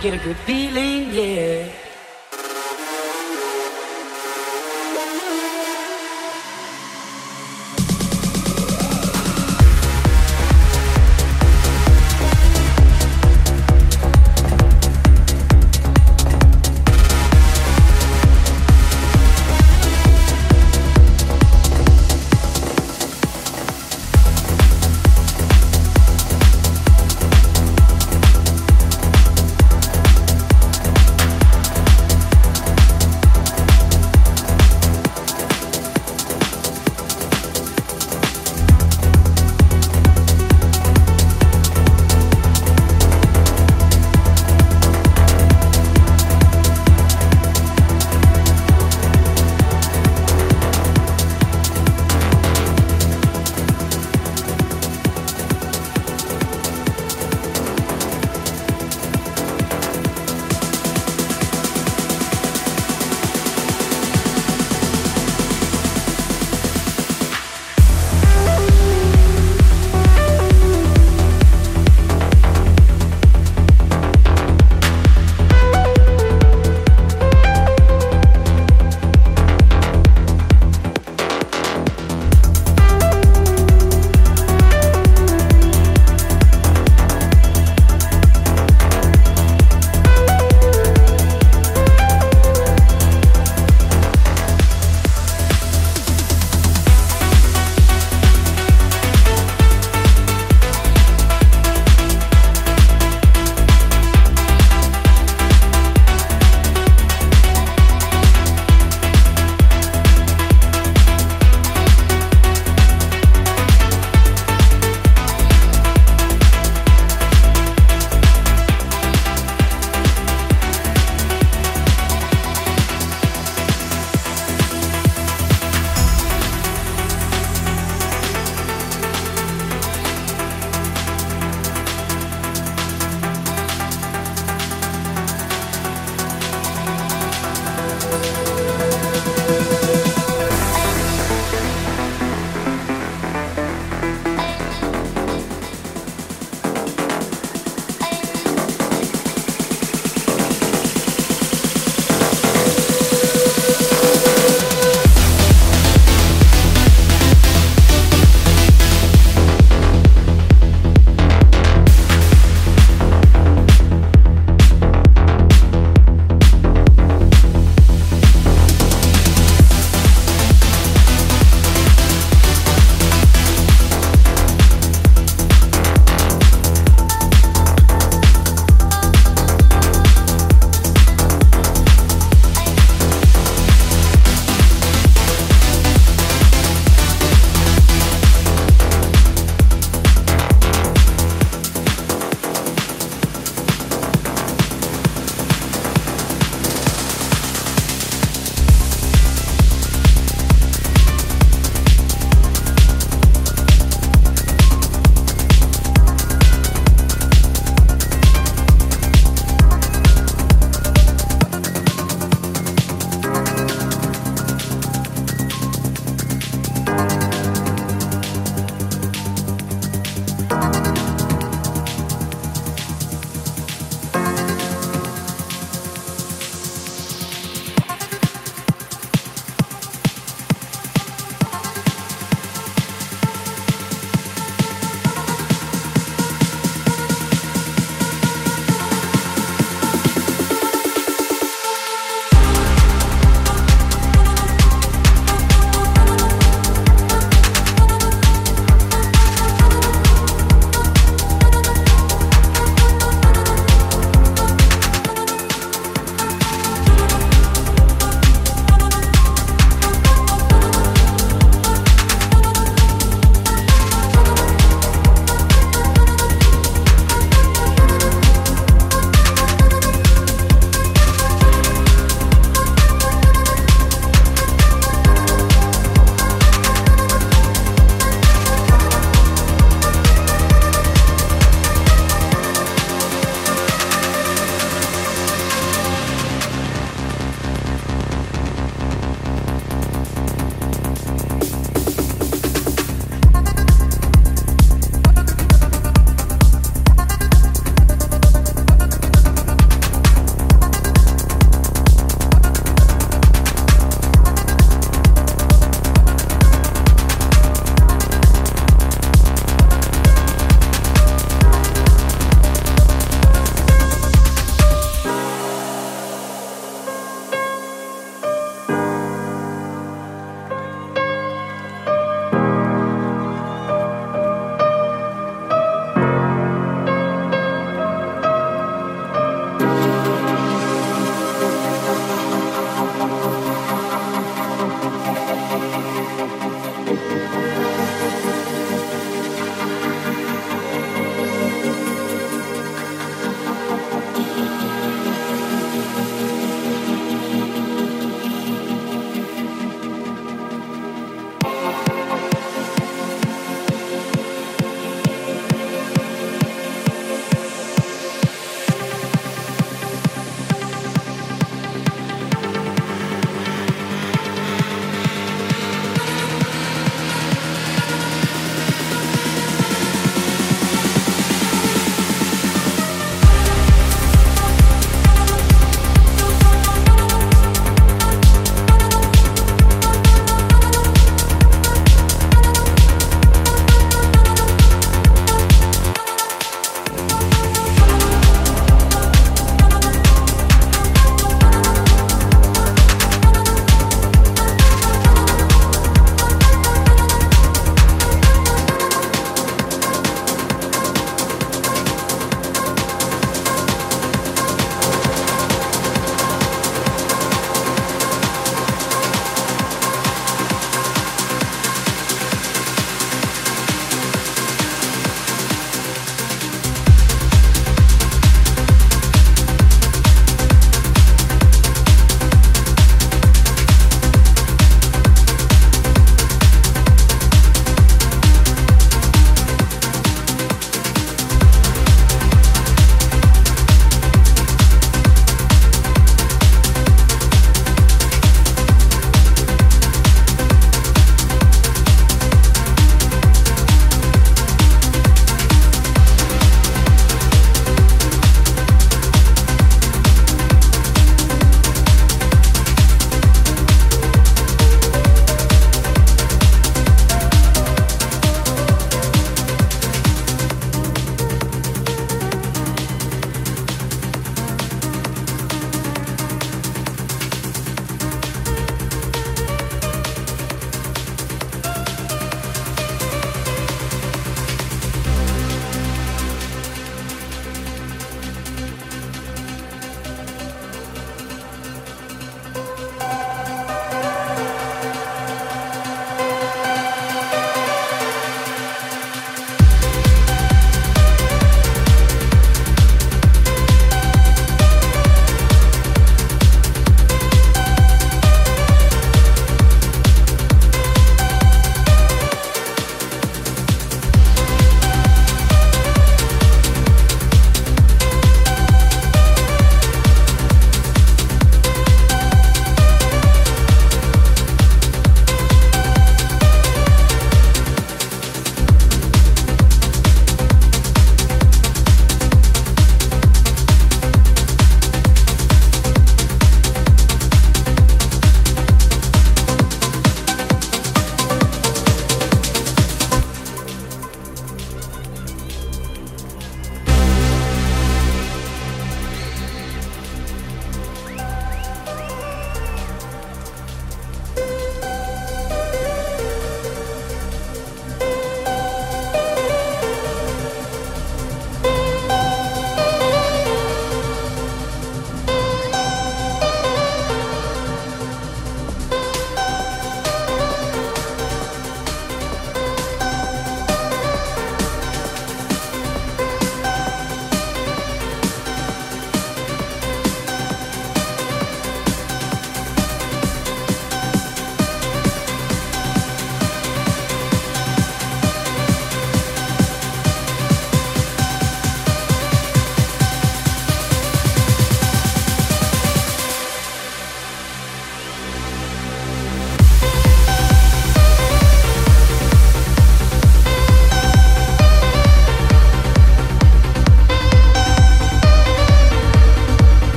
get a good feeling,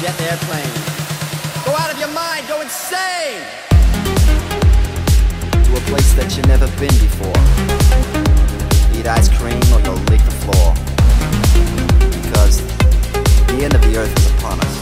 jet airplane. Go out of your mind, go insane! To a place that you've never been before. Eat ice cream or you'll lick the floor. Because the end of the earth is upon us.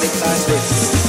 big time bricks.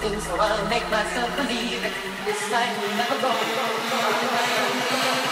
something, so I'll make myself believe it. this life will never go. go, go, go, go, go, go.